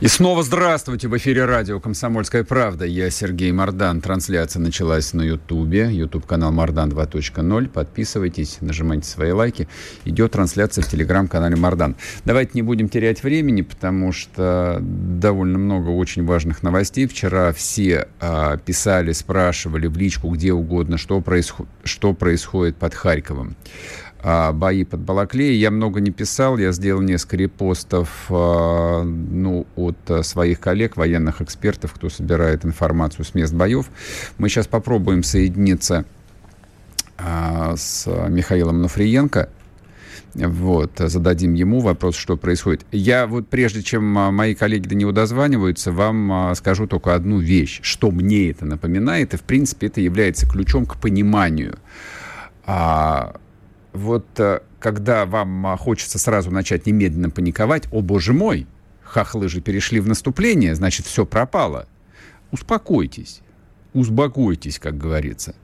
И снова здравствуйте. В эфире радио «Комсомольская правда». Я Сергей Мордан. Трансляция началась на Ютубе. Ютуб-канал Мордан 2.0. Подписывайтесь, нажимайте свои лайки. Идет трансляция в телеграм-канале Мордан. Давайте не будем терять времени, потому что довольно много очень важных новостей. Вчера все а, писали, спрашивали в личку где угодно, что, происход- что происходит под Харьковом бои под Балаклеей. Я много не писал, я сделал несколько репостов а, ну, от а, своих коллег, военных экспертов, кто собирает информацию с мест боев. Мы сейчас попробуем соединиться а, с Михаилом Нафриенко. Вот, зададим ему вопрос, что происходит. Я вот прежде чем мои коллеги до него дозваниваются, вам скажу только одну вещь, что мне это напоминает, и в принципе это является ключом к пониманию вот э, когда вам а, хочется сразу начать немедленно паниковать, о боже мой, хохлы же перешли в наступление, значит, все пропало. Успокойтесь, успокойтесь, как говорится.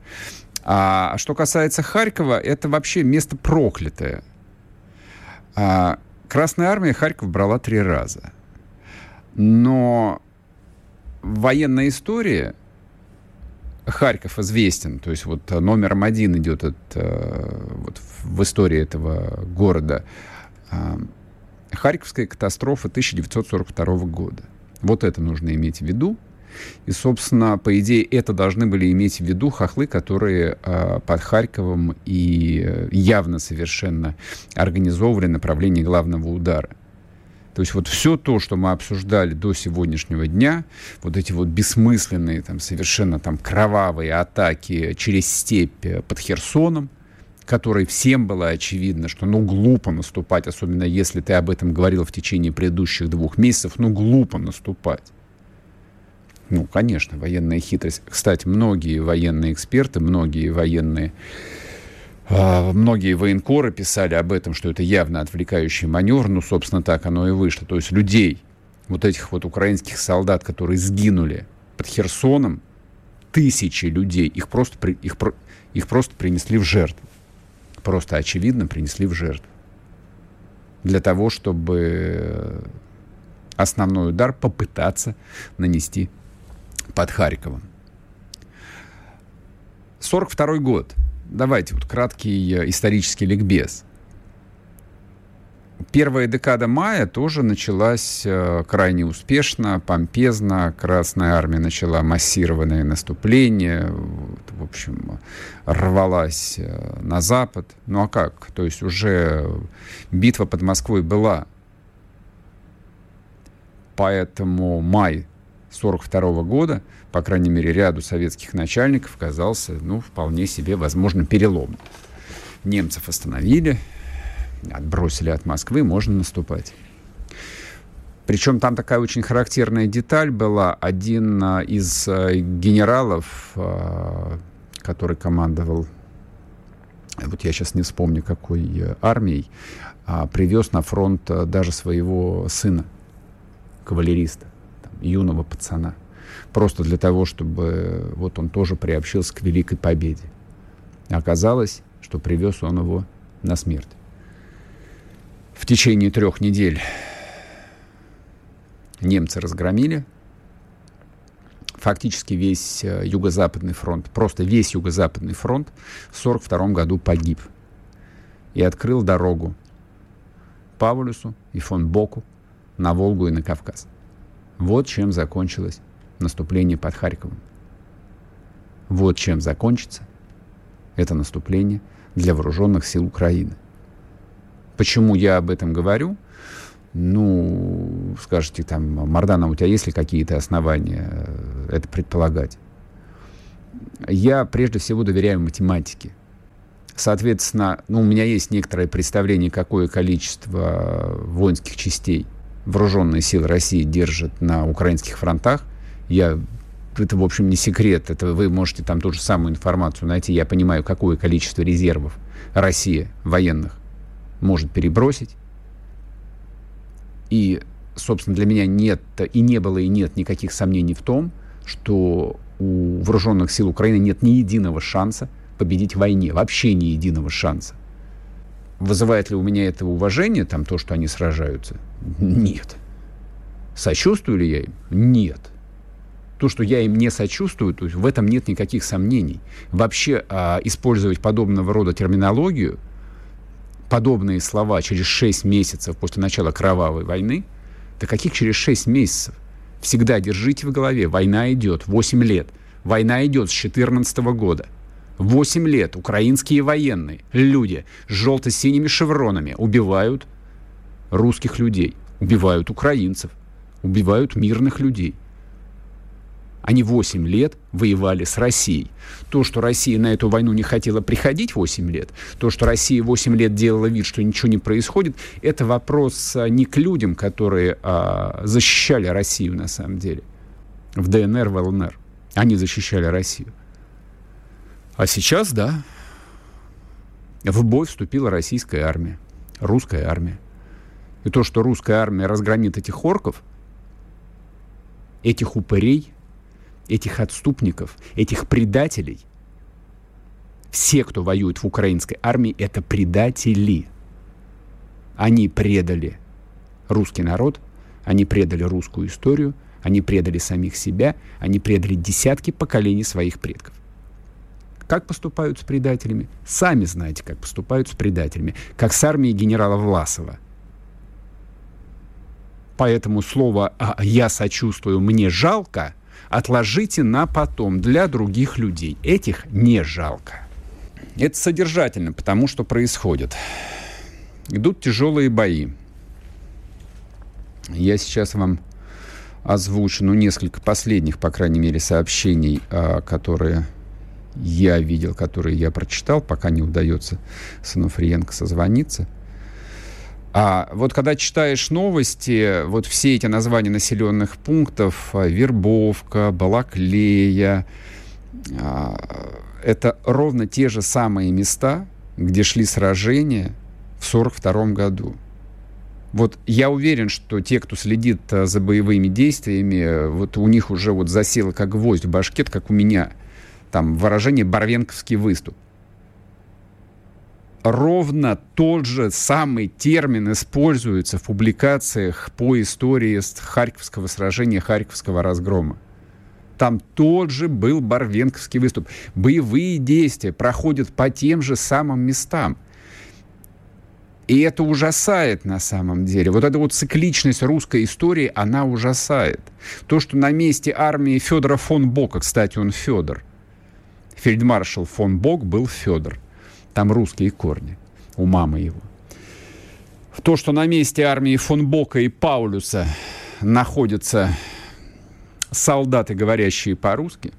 А что касается Харькова, это вообще место проклятое. А, Красная армия Харьков брала три раза. Но военная история – Харьков известен, то есть вот номером один идет от, э, вот в истории этого города. Э, Харьковская катастрофа 1942 года. Вот это нужно иметь в виду. И, собственно, по идее, это должны были иметь в виду хохлы, которые э, под Харьковом и явно совершенно организовывали направление главного удара. То есть вот все то, что мы обсуждали до сегодняшнего дня, вот эти вот бессмысленные, там, совершенно там кровавые атаки через степь э, под Херсоном, которой всем было очевидно, что ну глупо наступать, особенно если ты об этом говорил в течение предыдущих двух месяцев, ну глупо наступать. Ну, конечно, военная хитрость. Кстати, многие военные эксперты, многие военные многие военкоры писали об этом, что это явно отвлекающий маневр. Ну, собственно, так оно и вышло. То есть людей, вот этих вот украинских солдат, которые сгинули под Херсоном, тысячи людей, их просто, их, их просто принесли в жертву. Просто очевидно принесли в жертву. Для того, чтобы основной удар попытаться нанести под Харьковом. 42 год – давайте вот краткий э, исторический ликбез. Первая декада мая тоже началась э, крайне успешно, помпезно. Красная армия начала массированное наступление, в общем, рвалась э, на запад. Ну а как? То есть уже битва под Москвой была. Поэтому май 1942 года, по крайней мере, ряду советских начальников казался, ну, вполне себе, возможно, перелом. Немцев остановили, отбросили от Москвы, можно наступать. Причем там такая очень характерная деталь была. Один а, из а, генералов, а, который командовал, вот я сейчас не вспомню, какой э, армией, привез на фронт даже своего сына, кавалериста юного пацана. Просто для того, чтобы вот он тоже приобщился к великой победе. Оказалось, что привез он его на смерть. В течение трех недель немцы разгромили фактически весь э, юго-западный фронт, просто весь юго-западный фронт в 1942 году погиб и открыл дорогу Павлюсу и фон Боку на Волгу и на Кавказ. Вот чем закончилось наступление под Харьковом. Вот чем закончится это наступление для вооруженных сил Украины. Почему я об этом говорю? Ну, скажете, там, Мардана, у тебя есть ли какие-то основания э, это предполагать? Я прежде всего доверяю математике. Соответственно, ну, у меня есть некоторое представление, какое количество воинских частей вооруженные силы России держат на украинских фронтах. Я это, в общем, не секрет. Это вы можете там ту же самую информацию найти. Я понимаю, какое количество резервов Россия военных может перебросить. И, собственно, для меня нет и не было и нет никаких сомнений в том, что у вооруженных сил Украины нет ни единого шанса победить в войне, вообще ни единого шанса. Вызывает ли у меня это уважение, там, то, что они сражаются? Нет. Сочувствую ли я им? Нет. То, что я им не сочувствую, то есть в этом нет никаких сомнений. Вообще а, использовать подобного рода терминологию, подобные слова через 6 месяцев после начала кровавой войны, да каких через 6 месяцев? Всегда держите в голове, война идет 8 лет. Война идет с 2014 года. 8 лет украинские военные, люди с желто-синими шевронами убивают русских людей, убивают украинцев, убивают мирных людей. Они 8 лет воевали с Россией. То, что Россия на эту войну не хотела приходить 8 лет, то, что Россия 8 лет делала вид, что ничего не происходит, это вопрос а, не к людям, которые а, защищали Россию на самом деле. В ДНР, в ЛНР. Они защищали Россию. А сейчас, да, в бой вступила российская армия, русская армия. И то, что русская армия разгромит этих орков, этих упырей, этих отступников, этих предателей, все, кто воюет в украинской армии, это предатели. Они предали русский народ, они предали русскую историю, они предали самих себя, они предали десятки поколений своих предков. Как поступают с предателями? Сами знаете, как поступают с предателями. Как с армией генерала Власова. Поэтому слово «А, «я сочувствую, мне жалко» отложите на потом для других людей. Этих не жалко. Это содержательно, потому что происходит. Идут тяжелые бои. Я сейчас вам озвучу, ну, несколько последних, по крайней мере, сообщений, а, которые я видел, которые я прочитал, пока не удается с Ануфриенко созвониться. А вот когда читаешь новости, вот все эти названия населенных пунктов, а, Вербовка, Балаклея, а, это ровно те же самые места, где шли сражения в 1942 году. Вот я уверен, что те, кто следит а, за боевыми действиями, вот у них уже вот засело как гвоздь в башкет, как у меня – там выражение «барвенковский выступ». Ровно тот же самый термин используется в публикациях по истории Харьковского сражения, Харьковского разгрома. Там тот же был Барвенковский выступ. Боевые действия проходят по тем же самым местам. И это ужасает на самом деле. Вот эта вот цикличность русской истории, она ужасает. То, что на месте армии Федора фон Бока, кстати, он Федор – фельдмаршал фон Бок был Федор. Там русские корни у мамы его. В то, что на месте армии фон Бока и Паулюса находятся солдаты, говорящие по-русски,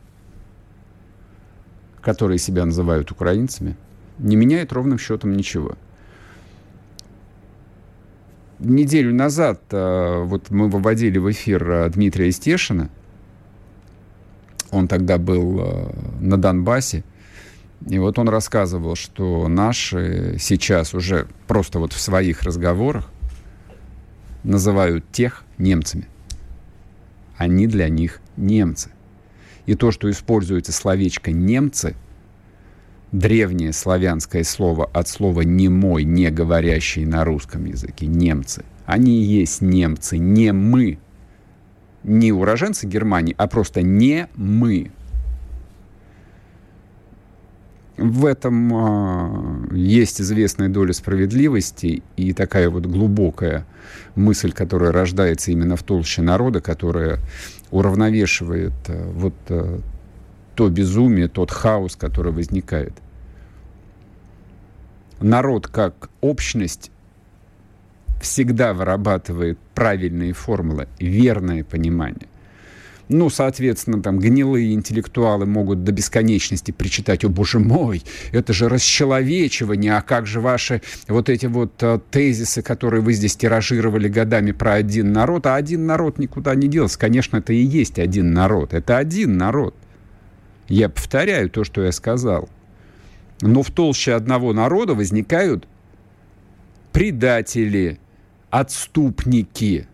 которые себя называют украинцами, не меняет ровным счетом ничего. Неделю назад э, вот мы выводили в эфир э, Дмитрия Стешина, он тогда был э, на Донбассе. И вот он рассказывал, что наши сейчас уже просто вот в своих разговорах называют тех немцами. Они для них немцы. И то, что используется словечко «немцы», древнее славянское слово от слова «немой», не говорящий на русском языке, немцы. Они и есть немцы, не мы, не уроженцы Германии, а просто не мы. В этом э, есть известная доля справедливости и такая вот глубокая мысль, которая рождается именно в толще народа, которая уравновешивает э, вот э, то безумие, тот хаос, который возникает. Народ как общность всегда вырабатывает правильные формулы, верное понимание. Ну, соответственно, там гнилые интеллектуалы могут до бесконечности причитать, о боже мой, это же расчеловечивание, а как же ваши вот эти вот а, тезисы, которые вы здесь тиражировали годами про один народ, а один народ никуда не делся. Конечно, это и есть один народ, это один народ. Я повторяю то, что я сказал. Но в толще одного народа возникают предатели, отступники.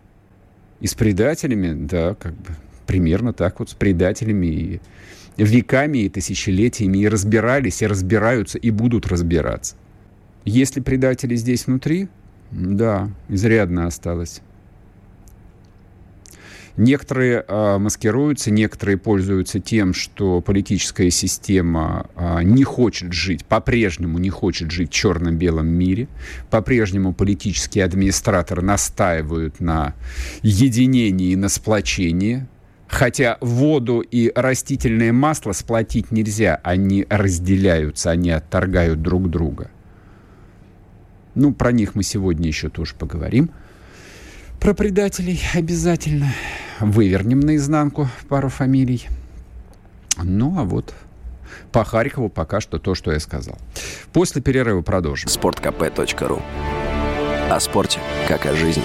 И с предателями, да, как бы примерно так вот, с предателями и веками и тысячелетиями и разбирались, и разбираются, и будут разбираться. Есть ли предатели здесь внутри? Да, изрядно осталось. Некоторые э, маскируются, некоторые пользуются тем, что политическая система э, не хочет жить, по-прежнему не хочет жить в черно-белом мире. По-прежнему политические администраторы настаивают на единении и на сплочении. Хотя воду и растительное масло сплотить нельзя, они разделяются, они отторгают друг друга. Ну, про них мы сегодня еще тоже поговорим. Про предателей обязательно. Вывернем наизнанку пару фамилий. Ну, а вот по Харькову пока что то, что я сказал. После перерыва продолжим. sportkp.ru О спорте, как о жизни.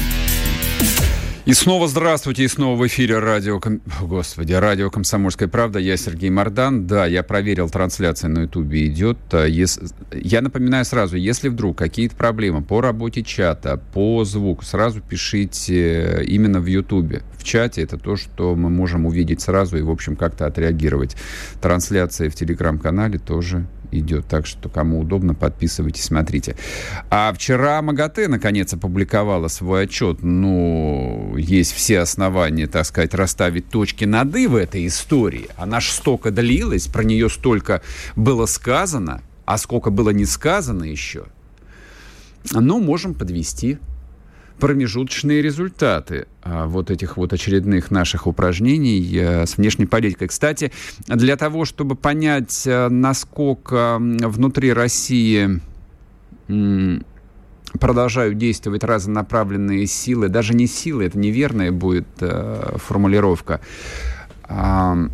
И снова здравствуйте, и снова в эфире радио, господи, радио «Комсомольская правда». Я Сергей Мордан. Да, я проверил, трансляция на ютубе идет. А я напоминаю сразу, если вдруг какие-то проблемы по работе чата, по звуку, сразу пишите именно в ютубе. В чате это то, что мы можем увидеть сразу и, в общем, как-то отреагировать. Трансляция в телеграм-канале тоже идет. Так что, кому удобно, подписывайтесь, смотрите. А вчера МАГАТЭ, наконец, опубликовала свой отчет. Ну, есть все основания, так сказать, расставить точки над «и» в этой истории. Она ж столько длилась, про нее столько было сказано, а сколько было не сказано еще. Ну, можем подвести промежуточные результаты а, вот этих вот очередных наших упражнений а, с внешней политикой. Кстати, для того, чтобы понять, а, насколько внутри России продолжают действовать разнонаправленные силы, даже не силы, это неверная будет э, формулировка, э,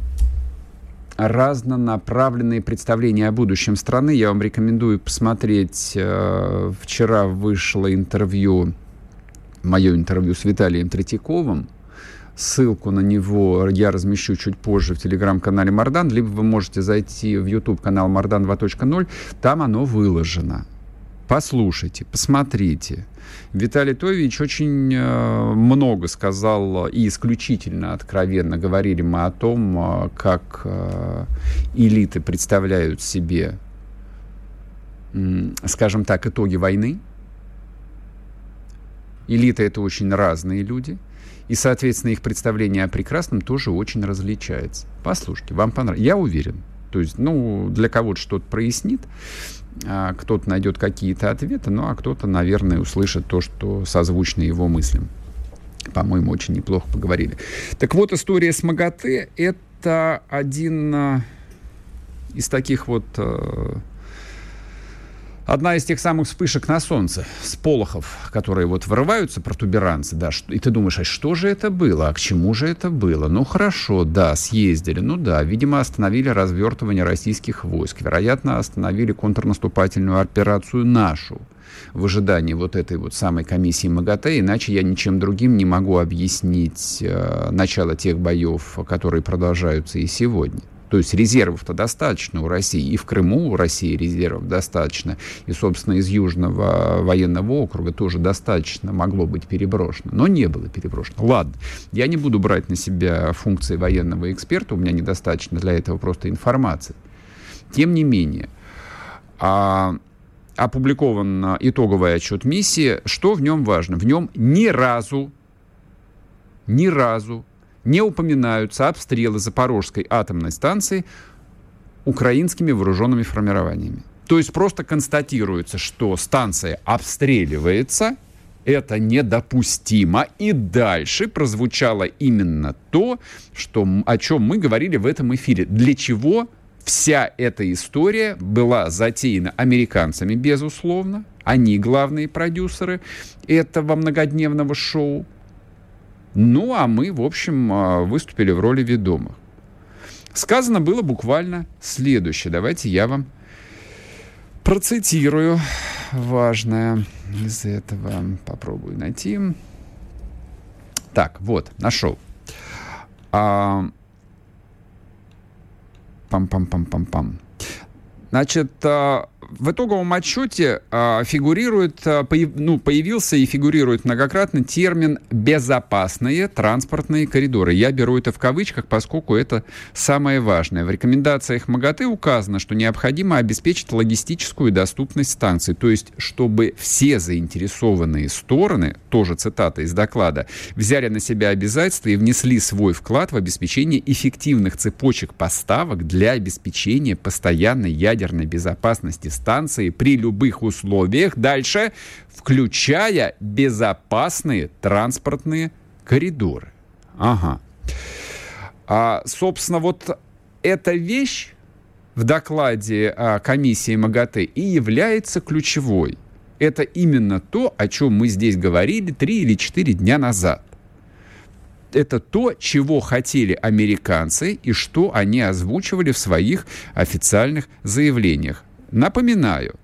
разнонаправленные представления о будущем страны. Я вам рекомендую посмотреть. Э, вчера вышло интервью мое интервью с Виталием Третьяковым. Ссылку на него я размещу чуть позже в телеграм-канале Мардан, либо вы можете зайти в YouTube канал Мардан 2.0, там оно выложено. Послушайте, посмотрите. Виталий Тойевич очень э, много сказал и исключительно откровенно говорили мы о том, э, как э, элиты представляют себе, скажем так, итоги войны, Элита — это очень разные люди. И, соответственно, их представление о прекрасном тоже очень различается. Послушайте, вам понравится. Я уверен. То есть, ну, для кого-то что-то прояснит, а кто-то найдет какие-то ответы, ну, а кто-то, наверное, услышит то, что созвучно его мыслям. По-моему, очень неплохо поговорили. Так вот, история с МАГАТЭ — это один а, из таких вот а, одна из тех самых вспышек на солнце, сполохов, которые вот вырываются, протуберанцы, да, и ты думаешь, а что же это было, а к чему же это было? Ну, хорошо, да, съездили, ну да, видимо, остановили развертывание российских войск, вероятно, остановили контрнаступательную операцию нашу в ожидании вот этой вот самой комиссии МАГАТЭ, иначе я ничем другим не могу объяснить э, начало тех боев, которые продолжаются и сегодня. То есть резервов-то достаточно у России. И в Крыму у России резервов достаточно. И, собственно, из Южного военного округа тоже достаточно могло быть переброшено. Но не было переброшено. Ладно, я не буду брать на себя функции военного эксперта. У меня недостаточно для этого просто информации. Тем не менее, а, опубликован итоговый отчет миссии. Что в нем важно? В нем ни разу, ни разу не упоминаются обстрелы Запорожской атомной станции украинскими вооруженными формированиями. То есть просто констатируется, что станция обстреливается, это недопустимо. И дальше прозвучало именно то, что, о чем мы говорили в этом эфире. Для чего вся эта история была затеяна американцами, безусловно. Они главные продюсеры этого многодневного шоу. Ну, а мы, в общем, а, выступили в роли ведомых. Сказано было буквально следующее. Давайте я вам процитирую важное из этого. Попробую найти. Так, вот, нашел. А... Пам-пам-пам-пам-пам. Значит, а, в итоговом отчете э, фигурирует, появ, ну, появился и фигурирует многократно термин «безопасные транспортные коридоры». Я беру это в кавычках, поскольку это самое важное. В рекомендациях МАГАТЭ указано, что необходимо обеспечить логистическую доступность станций, то есть чтобы все заинтересованные стороны, тоже цитата из доклада, взяли на себя обязательства и внесли свой вклад в обеспечение эффективных цепочек поставок для обеспечения постоянной ядерной безопасности станции при любых условиях. Дальше, включая безопасные транспортные коридоры. Ага. А, собственно, вот эта вещь в докладе а, комиссии МАГАТЭ и является ключевой. Это именно то, о чем мы здесь говорили три или четыре дня назад. Это то, чего хотели американцы и что они озвучивали в своих официальных заявлениях. Напоминаю,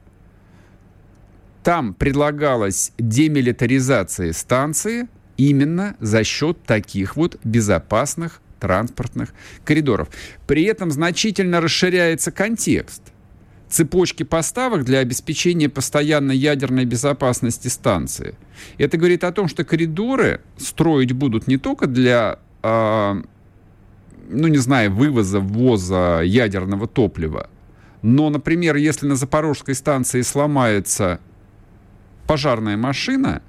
там предлагалась демилитаризация станции именно за счет таких вот безопасных транспортных коридоров. При этом значительно расширяется контекст. Цепочки поставок для обеспечения постоянной ядерной безопасности станции. Это говорит о том, что коридоры строить будут не только для, э, ну не знаю, вывоза, ввоза ядерного топлива, но, например, если на Запорожской станции сломается пожарная машина,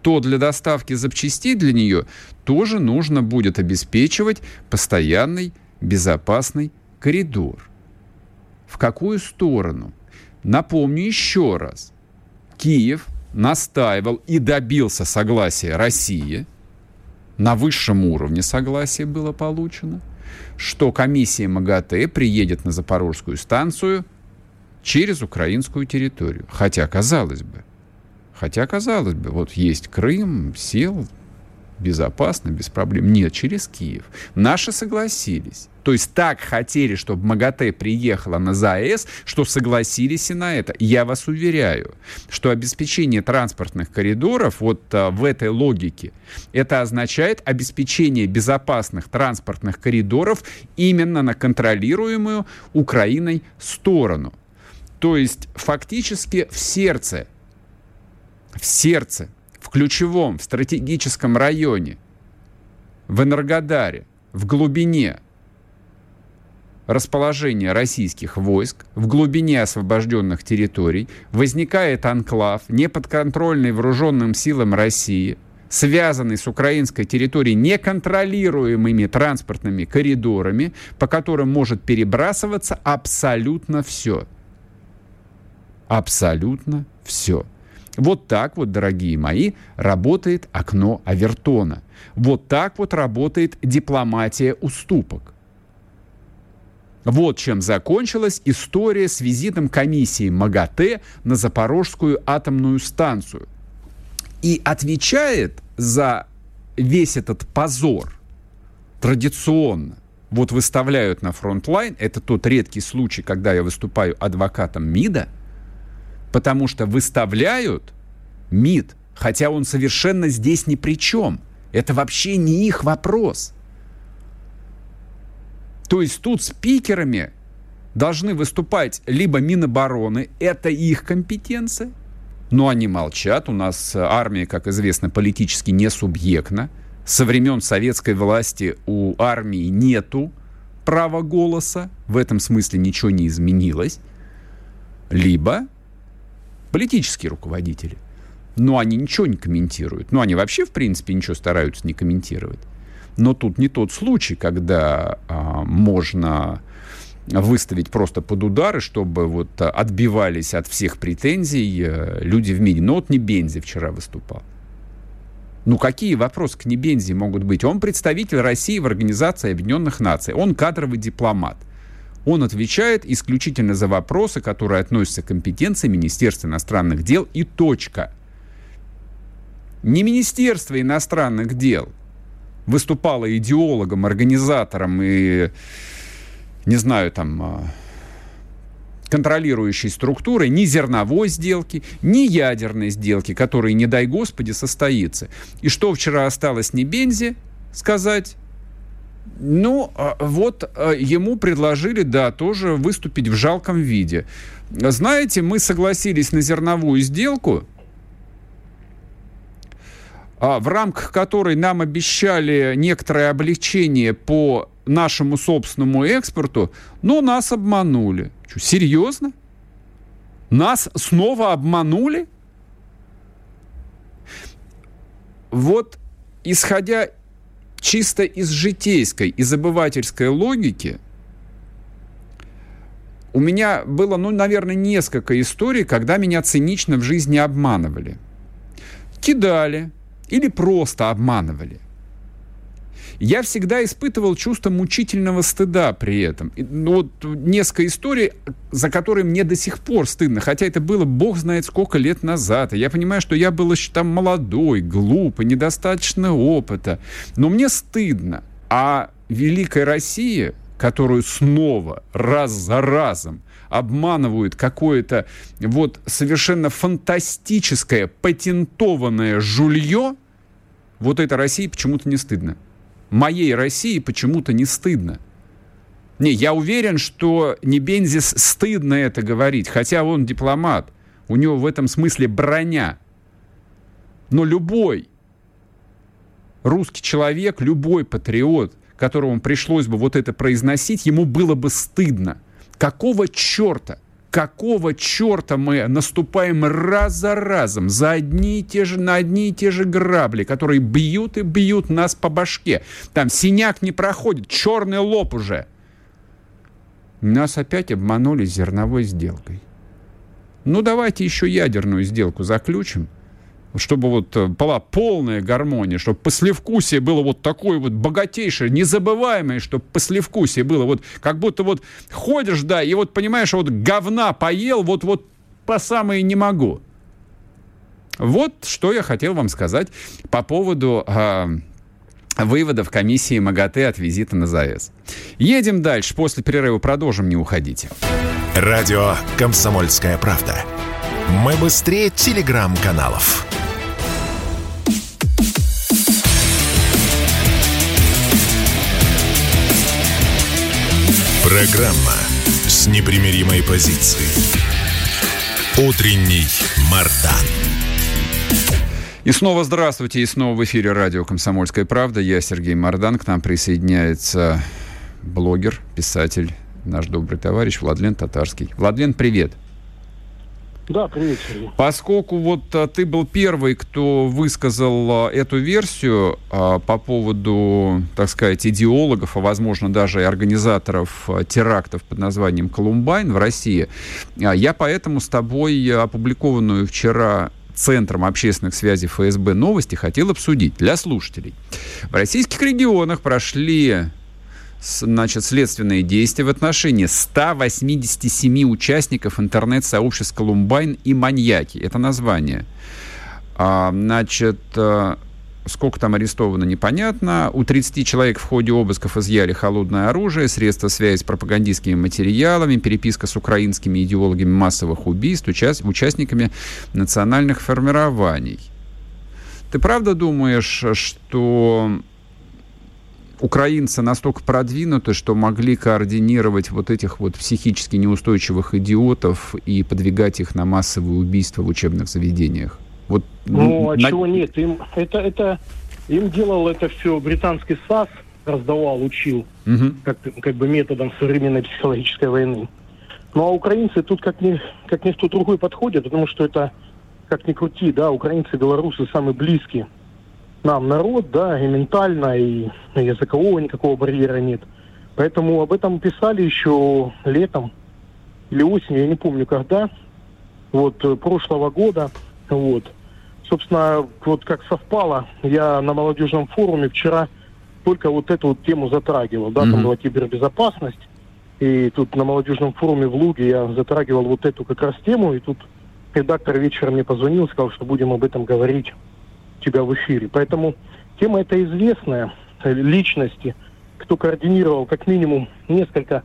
то для доставки запчастей для нее тоже нужно будет обеспечивать постоянный безопасный коридор. В какую сторону? Напомню еще раз. Киев настаивал и добился согласия России. На высшем уровне согласие было получено что комиссия МАГАТЭ приедет на Запорожскую станцию через украинскую территорию. Хотя, казалось бы, хотя, казалось бы, вот есть Крым, сел, безопасно, без проблем. Нет, через Киев. Наши согласились. То есть так хотели, чтобы МАГАТЭ приехала на ЗАЭС, что согласились и на это. Я вас уверяю, что обеспечение транспортных коридоров вот а, в этой логике, это означает обеспечение безопасных транспортных коридоров именно на контролируемую Украиной сторону. То есть фактически в сердце, в сердце, в ключевом, в стратегическом районе, в Энергодаре, в глубине – расположения российских войск в глубине освобожденных территорий возникает анклав, неподконтрольный вооруженным силам России, связанный с украинской территорией неконтролируемыми транспортными коридорами, по которым может перебрасываться абсолютно все. Абсолютно все. Вот так вот, дорогие мои, работает окно Авертона. Вот так вот работает дипломатия уступок. Вот чем закончилась история с визитом комиссии МАГАТЭ на Запорожскую атомную станцию. И отвечает за весь этот позор традиционно вот выставляют на frontline, это тот редкий случай, когда я выступаю адвокатом МИДа, потому что выставляют МИД, хотя он совершенно здесь ни при чем. Это вообще не их вопрос. То есть тут спикерами должны выступать либо Минобороны, это их компетенция, но они молчат. У нас армия, как известно, политически не субъектна. Со времен советской власти у армии нету права голоса. В этом смысле ничего не изменилось. Либо политические руководители. Но они ничего не комментируют. Ну, они вообще, в принципе, ничего стараются не комментировать. Но тут не тот случай, когда а, можно выставить просто под удары, чтобы вот отбивались от всех претензий э, люди в МИДе. Но вот не Бензи вчера выступал. Ну, какие вопросы к Небензи могут быть? Он представитель России в Организации Объединенных Наций. Он кадровый дипломат. Он отвечает исключительно за вопросы, которые относятся к компетенции Министерства иностранных дел и точка. Не Министерство иностранных дел выступала идеологом, организатором и, не знаю, там, а, контролирующей структурой ни зерновой сделки, ни ядерной сделки, которая, не дай господи, состоится. И что вчера осталось не Бензе сказать? Ну, а, вот а, ему предложили, да, тоже выступить в жалком виде. Знаете, мы согласились на зерновую сделку, а, в рамках которой нам обещали некоторое облегчение по нашему собственному экспорту, но нас обманули. Что, серьезно? Нас снова обманули? Вот исходя чисто из житейской, из обывательской логики, у меня было, ну, наверное, несколько историй, когда меня цинично в жизни обманывали. Кидали или просто обманывали – я всегда испытывал чувство мучительного стыда при этом. Ну, вот несколько историй, за которые мне до сих пор стыдно, хотя это было бог знает сколько лет назад. И я понимаю, что я был еще там молодой, глупый, недостаточно опыта. Но мне стыдно. А Великая Россия, которую снова, раз за разом, обманывают какое-то вот совершенно фантастическое, патентованное жулье, вот этой России почему-то не стыдно моей России почему-то не стыдно. Не, я уверен, что не Бензис стыдно это говорить, хотя он дипломат. У него в этом смысле броня. Но любой русский человек, любой патриот, которому пришлось бы вот это произносить, ему было бы стыдно. Какого черта? Какого черта мы наступаем раз за разом за одни и те же, на одни и те же грабли, которые бьют и бьют нас по башке. Там синяк не проходит, черный лоб уже. Нас опять обманули зерновой сделкой. Ну, давайте еще ядерную сделку заключим – чтобы вот э, была полная гармония, чтобы послевкусие было вот такое вот богатейшее, незабываемое, чтобы послевкусие было вот как будто вот ходишь, да, и вот понимаешь, вот говна поел, вот вот по самое не могу. Вот что я хотел вам сказать по поводу э, выводов комиссии МАГАТЭ от визита на ЗАЭС. Едем дальше. После перерыва продолжим, не уходите. Радио «Комсомольская правда». Мы быстрее телеграм-каналов. Программа с непримиримой позицией. Утренний Мардан. И снова здравствуйте, и снова в эфире радио «Комсомольская правда». Я Сергей Мардан, к нам присоединяется блогер, писатель, наш добрый товарищ Владлен Татарский. Владлен, привет. Да, привет, Сергей. Поскольку вот а, ты был первый, кто высказал а, эту версию а, по поводу, так сказать, идеологов, а возможно даже и организаторов а, терактов под названием «Колумбайн» в России, а, я поэтому с тобой опубликованную вчера Центром общественных связей ФСБ новости хотел обсудить для слушателей. В российских регионах прошли значит, следственные действия в отношении 187 участников интернет-сообществ «Колумбайн» и «Маньяки». Это название. А, значит, э, сколько там арестовано, непонятно. У 30 человек в ходе обысков изъяли холодное оружие, средства связи с пропагандистскими материалами, переписка с украинскими идеологами массовых убийств, участ... участниками национальных формирований. Ты правда думаешь, что украинцы настолько продвинуты, что могли координировать вот этих вот психически неустойчивых идиотов и подвигать их на массовые убийства в учебных заведениях? Вот, ну, а на... чего нет? Им, это, это, им делал это все британский САС, раздавал, учил, угу. как, как бы методом современной психологической войны. Ну, а украинцы тут как, ни, как никто другой подходят, потому что это, как ни крути, да, украинцы и белорусы самые близкие нам народ, да, и ментально, и языкового никакого барьера нет. Поэтому об этом писали еще летом или осенью, я не помню когда, вот, э, прошлого года, вот. Собственно, вот как совпало, я на молодежном форуме вчера только вот эту вот тему затрагивал, да, mm-hmm. там была кибербезопасность, и тут на молодежном форуме в Луге я затрагивал вот эту как раз тему, и тут редактор вечером мне позвонил, сказал, что будем об этом говорить тебя в эфире. Поэтому тема эта известная, э, личности, кто координировал как минимум несколько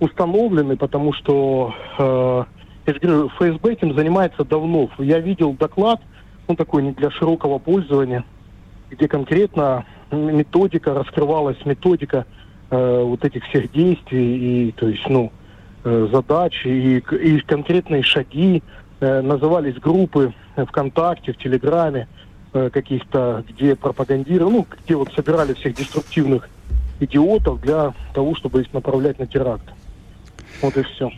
установлены, потому что, э, я говорю, ФСБ этим занимается давно. Я видел доклад, он такой не для широкого пользования, где конкретно методика раскрывалась, методика э, вот этих всех действий и, то есть, ну, э, задач и, и конкретные шаги, э, назывались группы ВКонтакте, в Телеграме, каких-то, где пропагандировали, ну, где вот собирали всех деструктивных идиотов для того, чтобы их направлять на теракт. Вот и все.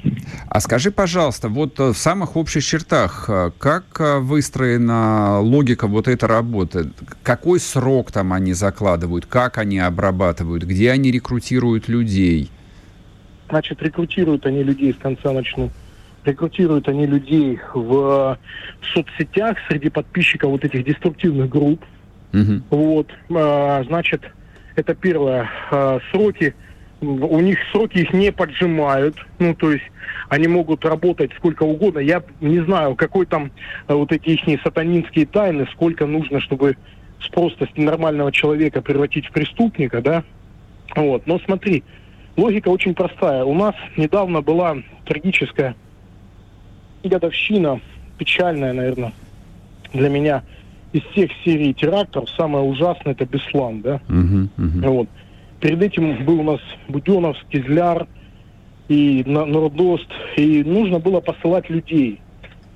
А скажи, пожалуйста, вот в самых общих чертах, э, как э, выстроена логика вот этой работы? Какой срок там они закладывают? Как они обрабатывают? Где они рекрутируют людей? Значит, рекрутируют они людей с конца начну. Рекрутируют они людей в соцсетях среди подписчиков вот этих деструктивных групп. Угу. Вот, а, значит, это первое. А, сроки у них сроки их не поджимают, ну, то есть они могут работать сколько угодно. Я не знаю, какой там э, вот эти их сатанинские тайны, сколько нужно, чтобы просто нормального человека превратить в преступника, да. Вот, но смотри, логика очень простая. У нас недавно была трагическая годовщина, печальная, наверное, для меня, из всех серий терактов. Самое ужасное это Беслан, да. Uh-huh, uh-huh. Вот. Перед этим был у нас Буденов, Кизляр и Нордост. И нужно было посылать людей.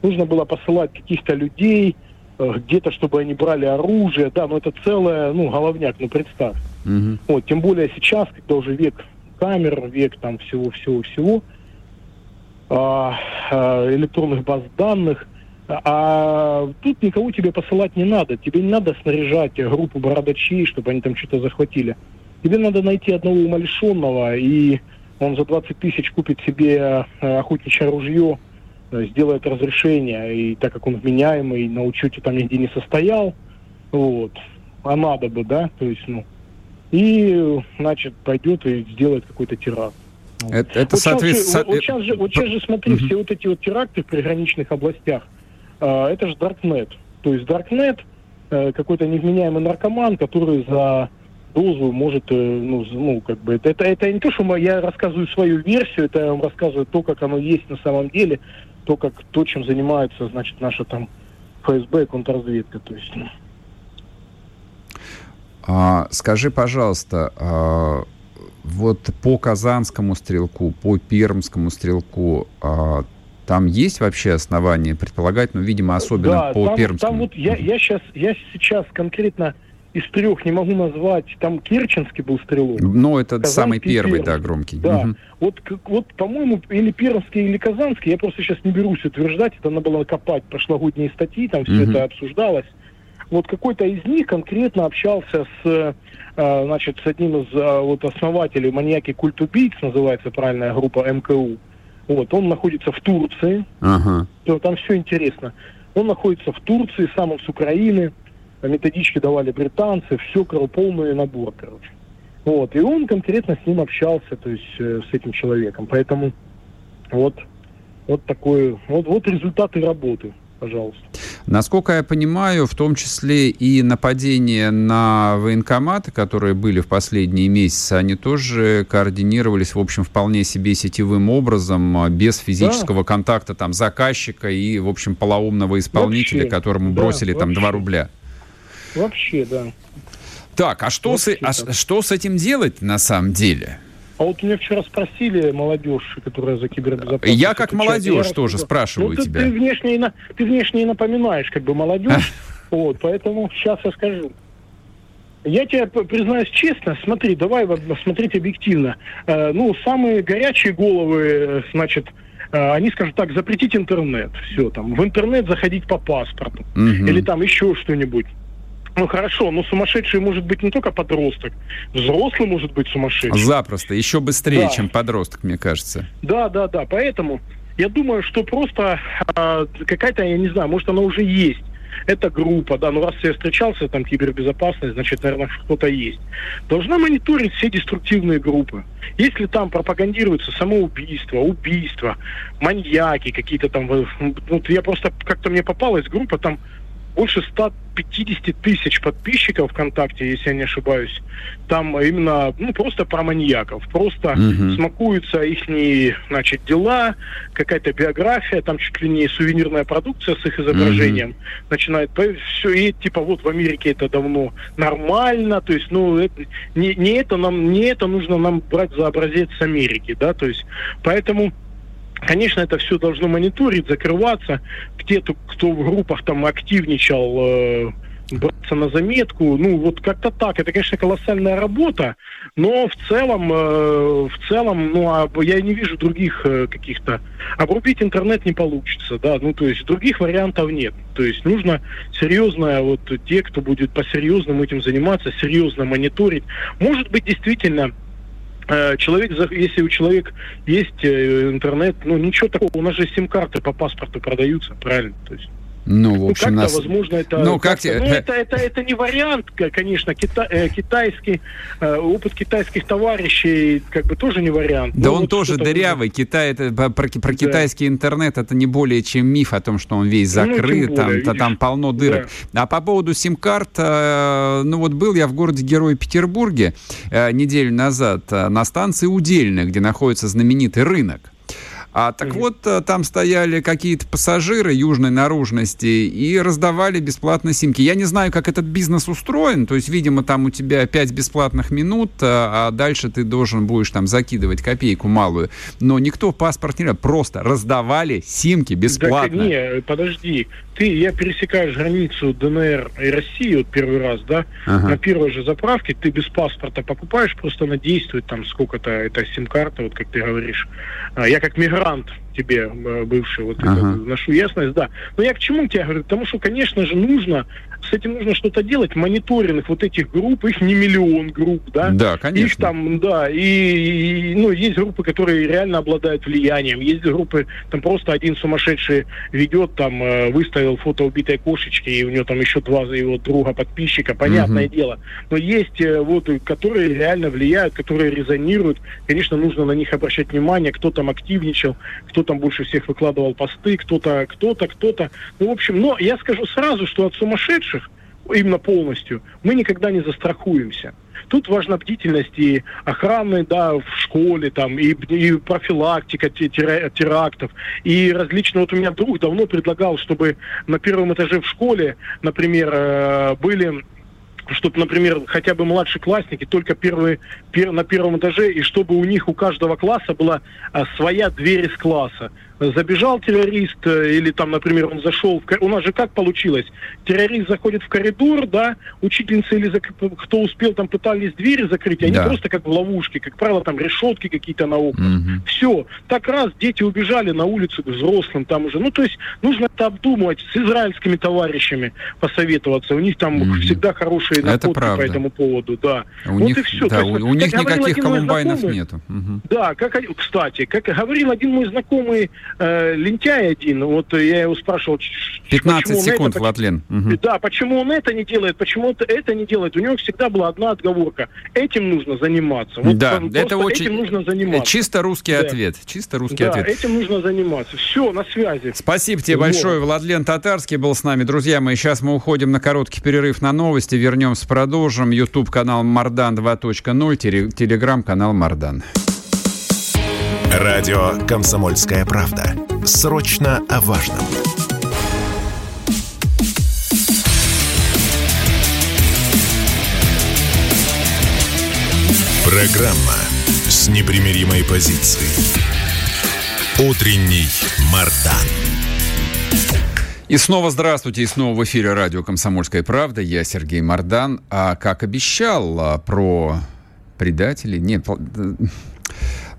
Нужно было посылать каких-то людей, э, где-то, чтобы они брали оружие. Да, но это целое, ну, головняк, ну, представь. Угу. Вот, тем более сейчас, когда уже век камер, век там всего-всего-всего, электронных баз данных, а тут никого тебе посылать не надо. Тебе не надо снаряжать группу бородачей, чтобы они там что-то захватили. Тебе надо найти одного умалишенного, и он за 20 тысяч купит себе э, охотничье ружье, э, сделает разрешение, и так как он вменяемый, на учете там нигде не состоял, вот, а надо бы, да, то есть, ну, и, значит, пойдет и сделает какой-то теракт. Это, это вот, соответственно... сейчас, вот, сейчас же, вот сейчас же, смотри, все вот эти вот теракты в приграничных областях, э, это же Даркнет. То есть Даркнет, э, какой-то невменяемый наркоман, который за дозу может, э, ну, ну как бы, это, это, это не то, что я рассказываю свою версию, это я вам рассказываю то, как оно есть на самом деле, то, как, то, чем занимается, значит, наша там ФСБ и контрразведка, то есть. Ну. А, скажи, пожалуйста, а, вот по Казанскому стрелку, по Пермскому стрелку, а, там есть вообще основания предполагать, ну, видимо, особенно да, по там, Пермскому? Там вот я, я, сейчас, я сейчас конкретно из трех не могу назвать, там Керченский был стрелок. Ну, это Казанский, самый первый, да, громкий. Да. Угу. Вот, вот, по-моему, или Пермский, или Казанский, я просто сейчас не берусь утверждать, это надо было копать прошлогодние статьи, там все угу. это обсуждалось. Вот какой-то из них конкретно общался с, э, значит, с одним из э, вот основателей маньяки культ убийц, называется правильная группа МКУ. Вот, он находится в Турции. Ага. Там все интересно. Он находится в Турции, сам он с Украины методички давали британцы, все, полный набор, короче. Вот, и он конкретно с ним общался, то есть э, с этим человеком. Поэтому вот, вот такой, вот, вот результаты работы, пожалуйста. Насколько я понимаю, в том числе и нападения на военкоматы, которые были в последние месяцы, они тоже координировались, в общем, вполне себе сетевым образом, а, без физического да. контакта там заказчика и, в общем, полоумного исполнителя, вообще, которому бросили да, там вообще. 2 рубля. Вообще, да. Так, а что, с, а что с этим делать на самом деле? А вот меня вчера спросили молодежь, которая за кибербезопасность. Я как молодежь я тоже спрашиваю ну, тебя. Ты, ты, внешне, ты внешне напоминаешь как бы молодежь, вот, поэтому сейчас я скажу. Я тебе признаюсь честно, смотри, давай смотреть объективно. Э, ну, самые горячие головы, э, значит, э, они скажут так, запретить интернет, все там, в интернет заходить по паспорту, угу. или там еще что-нибудь. Ну хорошо, но сумасшедший может быть не только подросток, взрослый может быть сумасшедший. Запросто, еще быстрее, да. чем подросток, мне кажется. Да, да, да, поэтому я думаю, что просто э, какая-то, я не знаю, может она уже есть. Это группа, да, ну раз я встречался, там кибербезопасность, значит, наверное, кто-то есть. Должна мониторить все деструктивные группы. Если там пропагандируется самоубийство, убийство, маньяки какие-то там, вот я просто, как-то мне попалась группа, там больше 150 тысяч подписчиков ВКонтакте, если я не ошибаюсь. Там именно, ну, просто про маньяков. Просто угу. смакуются их, значит, дела, какая-то биография, там чуть ли не сувенирная продукция с их изображением. Угу. Начинает, все, и типа вот в Америке это давно нормально, то есть, ну, это, не, не это нам, не это нужно нам брать за образец с Америки, да, то есть, поэтому Конечно, это все должно мониторить, закрываться. Где-то, кто в группах там активничал, э, браться на заметку. Ну, вот как-то так. Это, конечно, колоссальная работа, но в целом, э, в целом, ну, а я не вижу других э, каких-то... Обрубить интернет не получится, да, ну, то есть других вариантов нет. То есть нужно серьезно, вот те, кто будет по-серьезному этим заниматься, серьезно мониторить. Может быть, действительно, человек, если у человека есть э, интернет, ну ничего такого, у нас же сим-карты по паспорту продаются, правильно? То есть ну, в общем, ну, нас... возможно, это... Ну, как ну, это, это, это не вариант, конечно. Кита... Э, китайский, э, опыт китайских товарищей как бы тоже не вариант. Да ну, он вот тоже дырявый. Китай, это, про, про да. китайский интернет это не более чем миф о том, что он весь ну, закрыт, ну, более, там, там полно дырок. Да. А по поводу сим-карт, э, ну вот был я в городе Герой Петербурге неделю назад на станции Удельная, где находится знаменитый рынок. А так mm-hmm. вот, э, там стояли какие-то пассажиры южной наружности и раздавали бесплатно симки. Я не знаю, как этот бизнес устроен. То есть, видимо, там у тебя 5 бесплатных минут, э, а дальше ты должен будешь там закидывать копейку малую. Но никто паспорт не просто раздавали симки бесплатно. Да, не, подожди ты, я пересекаешь границу ДНР и России вот первый раз, да, ага. на первой же заправке ты без паспорта покупаешь, просто она действует там сколько-то, это сим-карта, вот как ты говоришь. А, я как мигрант тебе, э, бывший, вот ага. это, ношу ясность, да. Но я к чему тебе говорю? Потому что, конечно же, нужно с этим нужно что-то делать. Мониторинг вот этих групп, их не миллион групп, да? Да, конечно. Их там, да, и, и ну, есть группы, которые реально обладают влиянием. Есть группы, там просто один сумасшедший ведет, там, э, выставил фото убитой кошечки, и у него там еще два его друга подписчика, понятное угу. дело. Но есть э, вот, которые реально влияют, которые резонируют. Конечно, нужно на них обращать внимание, кто там активничал, кто там больше всех выкладывал посты, кто-то, кто-то, кто-то. Ну, в общем, но я скажу сразу, что от сумасшедших именно полностью, мы никогда не застрахуемся. Тут важна бдительность и охраны, да, в школе, там, и, и профилактика терактов, и различные... Вот у меня друг давно предлагал, чтобы на первом этаже в школе, например, э, были чтобы, например, хотя бы младшеклассники только первые, пер, на первом этаже, и чтобы у них у каждого класса была а, своя дверь из класса забежал террорист, э, или там, например, он зашел, в... у нас же как получилось, террорист заходит в коридор, да, учительница или зак... кто успел, там пытались двери закрыть, они да. просто как в ловушке, как правило, там решетки какие-то на окнах. Угу. Все, так раз дети убежали на улицу к взрослым, там уже, ну, то есть нужно это обдумывать, с израильскими товарищами посоветоваться, у них там угу. всегда хорошие находки по этому поводу, да. У вот них, и все. Да, есть, у, у них никаких колумбайнов нету. Угу. Да, как, кстати, как говорил один мой знакомый, э, лентяй один, вот я его спрашивал... 15 секунд, это, Владлен. Угу. Да, почему он это не делает, почему он это не делает. У него всегда была одна отговорка. Этим нужно заниматься. Вот да, это очень... Этим нужно заниматься. Чисто русский да. ответ. Чисто русский да, ответ. этим нужно заниматься. Все, на связи. Спасибо тебе вот. большое. Владлен Татарский был с нами. Друзья мои, сейчас мы уходим на короткий перерыв на новости. Вернемся, продолжим. YouTube канал Мардан 2.0, телеграм-канал Мардан. Радио «Комсомольская правда». Срочно о важном. Программа с непримиримой позицией. Утренний Мардан. И снова здравствуйте, и снова в эфире радио «Комсомольская правда». Я Сергей Мардан. А как обещал а, про предателей... Нет,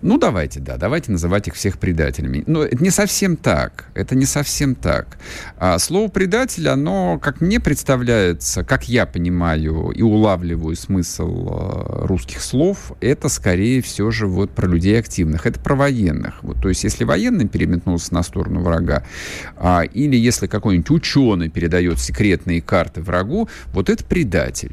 ну, давайте, да, давайте называть их всех предателями. Но это не совсем так. Это не совсем так. А слово «предатель», оно, как мне представляется, как я понимаю и улавливаю смысл э, русских слов, это скорее все же вот про людей активных. Это про военных. Вот, то есть, если военный переметнулся на сторону врага, а, или если какой-нибудь ученый передает секретные карты врагу, вот это предатель.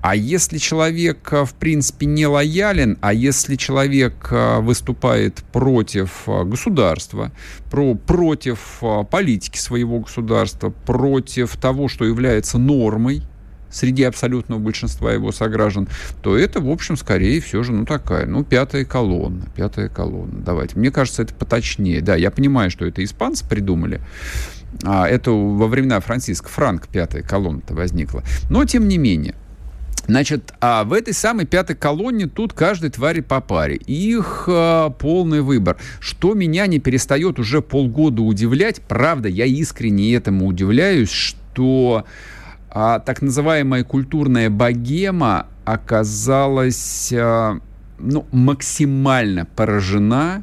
А если человек, в принципе, не лоялен, а если человек выступает против государства, про, против политики своего государства, против того, что является нормой, среди абсолютного большинства его сограждан, то это, в общем, скорее все же, ну, такая, ну, пятая колонна, пятая колонна. Давайте. Мне кажется, это поточнее. Да, я понимаю, что это испанцы придумали. А, это во времена Франциска Франк пятая колонна-то возникла. Но, тем не менее, Значит, а в этой самой пятой колонне тут каждой твари по паре. Их а, полный выбор. Что меня не перестает уже полгода удивлять, правда, я искренне этому удивляюсь, что а так называемая культурная богема оказалась а, ну, максимально поражена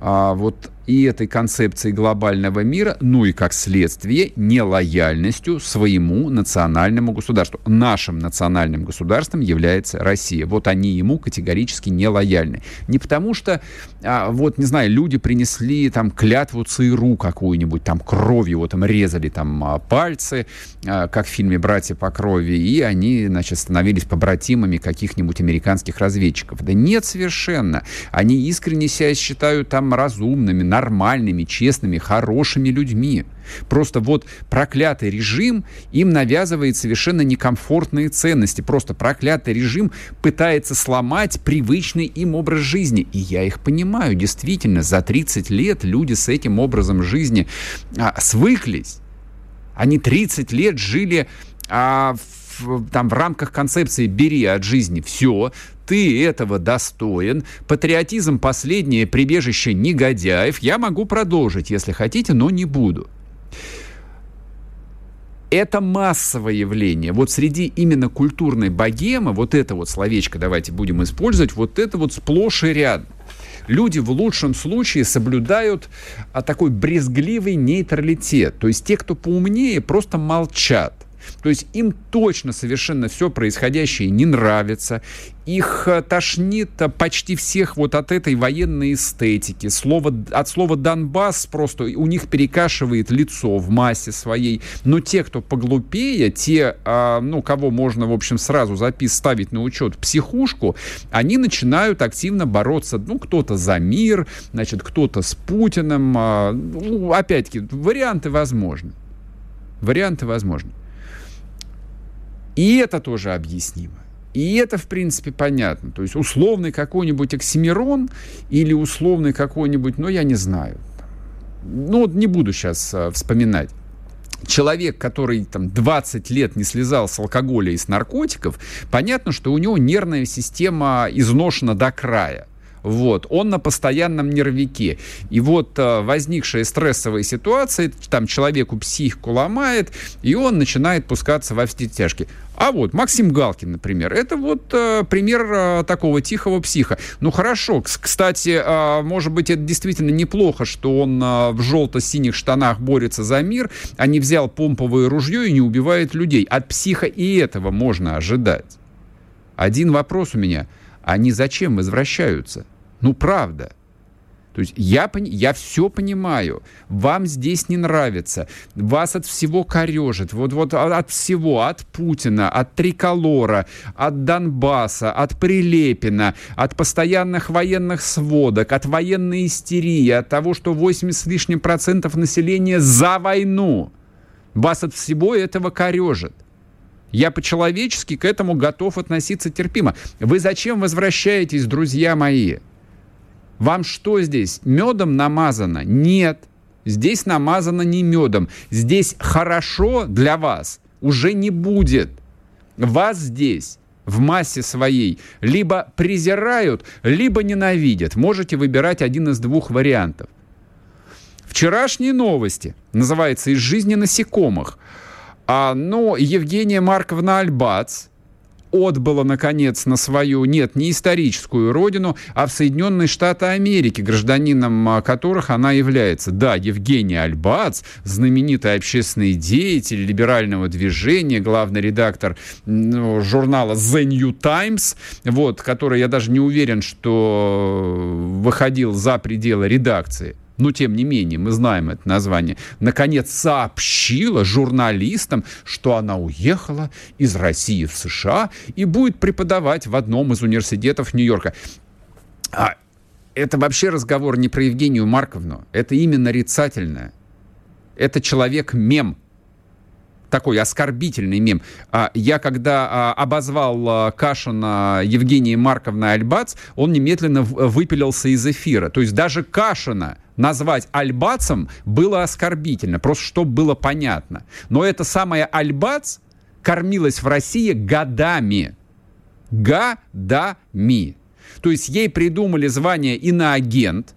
а, вот и этой концепции глобального мира, ну и как следствие нелояльностью своему национальному государству. Нашим национальным государством является Россия. Вот они ему категорически нелояльны. Не потому что, а, вот, не знаю, люди принесли там клятву ЦРУ какую-нибудь, там кровью, вот там резали там а, пальцы, а, как в фильме «Братья по крови», и они, значит, становились побратимами каких-нибудь американских разведчиков. Да нет, совершенно. Они искренне себя считают там разумными, нормальными, честными, хорошими людьми. Просто вот проклятый режим им навязывает совершенно некомфортные ценности. Просто проклятый режим пытается сломать привычный им образ жизни. И я их понимаю, действительно, за 30 лет люди с этим образом жизни а, свыклись. Они 30 лет жили а, в, там, в рамках концепции «бери от жизни все», ты этого достоин, патриотизм – последнее прибежище негодяев. Я могу продолжить, если хотите, но не буду. Это массовое явление. Вот среди именно культурной богемы, вот это вот словечко давайте будем использовать, вот это вот сплошь и рядом люди в лучшем случае соблюдают а, такой брезгливый нейтралитет. То есть те, кто поумнее, просто молчат. То есть им точно совершенно все происходящее не нравится. Их э, тошнит э, почти всех вот от этой военной эстетики. Слово, от слова «Донбасс» просто у них перекашивает лицо в массе своей. Но те, кто поглупее, те, а, ну, кого можно, в общем, сразу запис ставить на учет психушку, они начинают активно бороться. Ну, кто-то за мир, значит, кто-то с Путиным. А, ну, опять-таки, варианты возможны. Варианты возможны. И это тоже объяснимо. И это, в принципе, понятно. То есть условный какой-нибудь Оксимирон или условный какой-нибудь, ну, я не знаю. Ну, вот не буду сейчас а, вспоминать человек, который там 20 лет не слезал с алкоголя и с наркотиков, понятно, что у него нервная система изношена до края. Вот, он на постоянном нервике. И вот э, возникшая стрессовая ситуация, там человеку психику ломает, и он начинает пускаться во все тяжкие. А вот Максим Галкин, например, это вот э, пример э, такого тихого психа. Ну хорошо, кстати, э, может быть, это действительно неплохо, что он э, в желто-синих штанах борется за мир, а не взял помповое ружье и не убивает людей. От психа и этого можно ожидать. Один вопрос у меня. Они зачем возвращаются? Ну, правда. То есть я, я все понимаю, вам здесь не нравится, вас от всего корежит, вот, вот от всего, от Путина, от Триколора, от Донбасса, от Прилепина, от постоянных военных сводок, от военной истерии, от того, что 80 с лишним процентов населения за войну. Вас от всего этого корежит. Я по-человечески к этому готов относиться терпимо. Вы зачем возвращаетесь, друзья мои? Вам что здесь, медом намазано? Нет. Здесь намазано не медом. Здесь хорошо для вас уже не будет. Вас здесь в массе своей либо презирают, либо ненавидят. Можете выбирать один из двух вариантов. Вчерашние новости, называется «Из жизни насекомых». А, ну, Евгения Марковна Альбац, отбыла, наконец, на свою, нет, не историческую родину, а в Соединенные Штаты Америки, гражданином а, которых она является. Да, Евгений Альбац, знаменитый общественный деятель либерального движения, главный редактор ну, журнала The New Times, вот, который, я даже не уверен, что выходил за пределы редакции но тем не менее мы знаем это название, наконец сообщила журналистам, что она уехала из России в США и будет преподавать в одном из университетов Нью-Йорка. А это вообще разговор не про Евгению Марковну, это именно нарицательное. Это человек-мем такой оскорбительный мем. А, я когда а, обозвал а, Кашина Евгения Марковна Альбац, он немедленно выпилился из эфира. То есть даже Кашина назвать альбацем было оскорбительно, просто чтобы было понятно. Но это самое альбац кормилось в России годами. Годами. То есть ей придумали звание иноагент,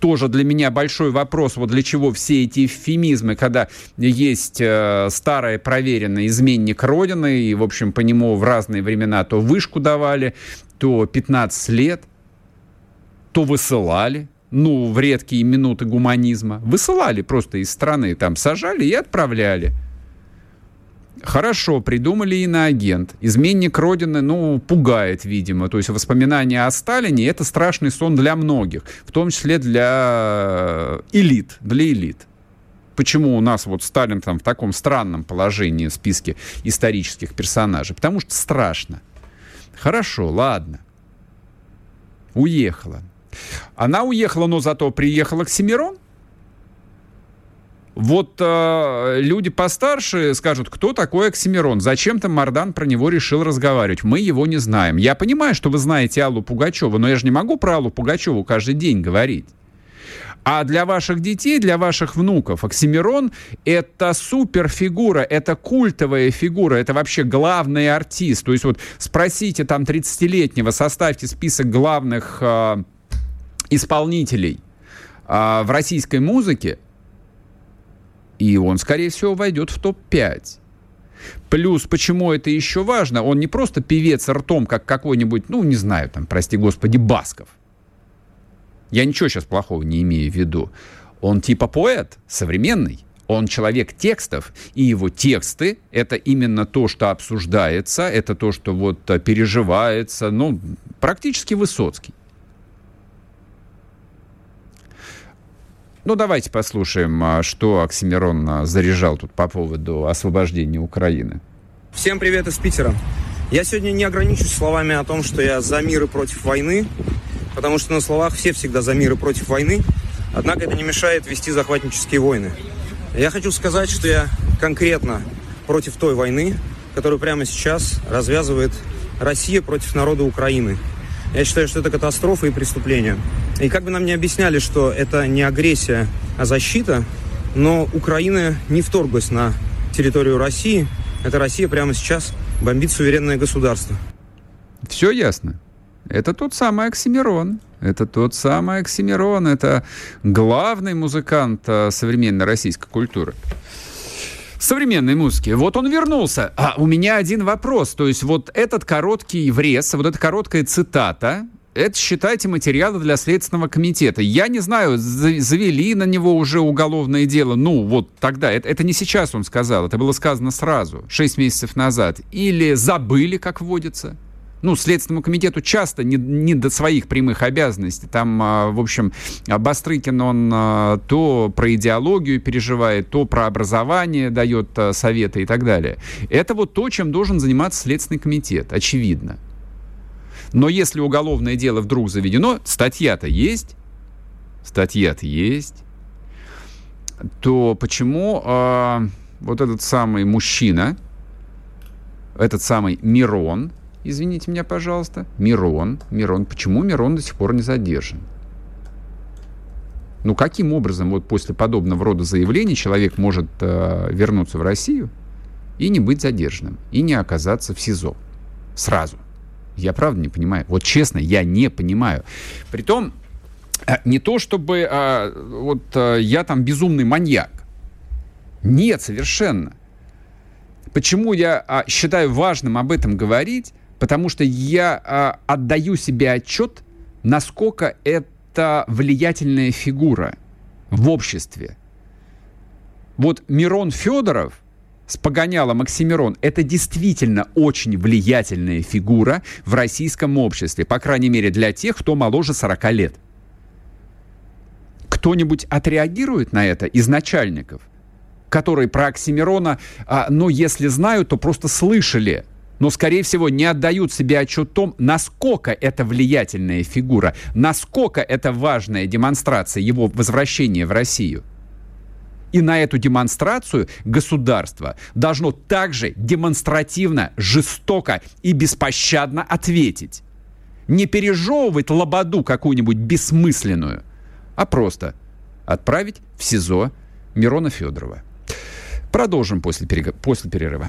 тоже для меня большой вопрос, вот для чего все эти эвфемизмы, когда есть э, старый проверенный изменник Родины, и, в общем, по нему в разные времена то вышку давали, то 15 лет, то высылали, ну, в редкие минуты гуманизма. Высылали просто из страны, там сажали и отправляли. Хорошо, придумали иноагент. Изменник Родины, ну, пугает, видимо. То есть воспоминания о Сталине — это страшный сон для многих, в том числе для элит, для элит. Почему у нас вот Сталин там в таком странном положении в списке исторических персонажей? Потому что страшно. Хорошо, ладно. Уехала. Она уехала, но зато приехала к Семирон. Вот э, люди постарше скажут, кто такой Оксимирон? Зачем-то Мардан про него решил разговаривать. Мы его не знаем. Я понимаю, что вы знаете Аллу Пугачеву, но я же не могу про Аллу Пугачеву каждый день говорить. А для ваших детей, для ваших внуков Оксимирон — это суперфигура, это культовая фигура, это вообще главный артист. То есть вот спросите там 30-летнего, составьте список главных э, исполнителей э, в российской музыке, и он, скорее всего, войдет в топ-5. Плюс, почему это еще важно, он не просто певец ртом, как какой-нибудь, ну, не знаю, там, прости господи, Басков. Я ничего сейчас плохого не имею в виду. Он типа поэт, современный. Он человек текстов, и его тексты — это именно то, что обсуждается, это то, что вот переживается, ну, практически Высоцкий. Ну, давайте послушаем, а, что Оксимирон а, заряжал тут по поводу освобождения Украины. Всем привет из Питера. Я сегодня не ограничусь словами о том, что я за мир и против войны, потому что на словах все всегда за мир и против войны, однако это не мешает вести захватнические войны. Я хочу сказать, что я конкретно против той войны, которую прямо сейчас развязывает Россия против народа Украины – я считаю, что это катастрофа и преступление. И как бы нам не объясняли, что это не агрессия, а защита, но Украина не вторглась на территорию России. Это Россия прямо сейчас бомбит суверенное государство. Все ясно. Это тот самый Оксимирон. Это тот самый Оксимирон. Это главный музыкант а, современной российской культуры современной музыки. Вот он вернулся. А у меня один вопрос. То есть вот этот короткий врез, вот эта короткая цитата, это, считайте, материалы для Следственного комитета. Я не знаю, завели на него уже уголовное дело. Ну, вот тогда. Это, это не сейчас он сказал, это было сказано сразу, 6 месяцев назад. Или забыли, как водится ну, Следственному комитету часто не, не до своих прямых обязанностей. Там, а, в общем, Бастрыкин, он а, то про идеологию переживает, то про образование дает а, советы и так далее. Это вот то, чем должен заниматься Следственный комитет, очевидно. Но если уголовное дело вдруг заведено, статья-то есть, статья-то есть, то почему э, вот этот самый мужчина, этот самый Мирон, извините меня, пожалуйста, Мирон. Мирон. Почему Мирон до сих пор не задержан? Ну, каким образом вот после подобного рода заявлений человек может э, вернуться в Россию и не быть задержанным, и не оказаться в СИЗО сразу? Я правда не понимаю. Вот честно, я не понимаю. Притом, э, не то чтобы э, вот э, я там безумный маньяк. Нет, совершенно. Почему я а, считаю важным об этом говорить? Потому что я а, отдаю себе отчет, насколько это влиятельная фигура в обществе. Вот Мирон Федоров с погонялом Оксимирон – это действительно очень влиятельная фигура в российском обществе, по крайней мере для тех, кто моложе 40 лет. Кто-нибудь отреагирует на это из начальников, которые про Оксимирона, а, ну, если знают, то просто слышали но, скорее всего, не отдают себе отчет о том, насколько это влиятельная фигура, насколько это важная демонстрация его возвращения в Россию. И на эту демонстрацию государство должно также демонстративно, жестоко и беспощадно ответить. Не пережевывать лободу какую-нибудь бессмысленную, а просто отправить в СИЗО Мирона Федорова. Продолжим после, перег... после перерыва.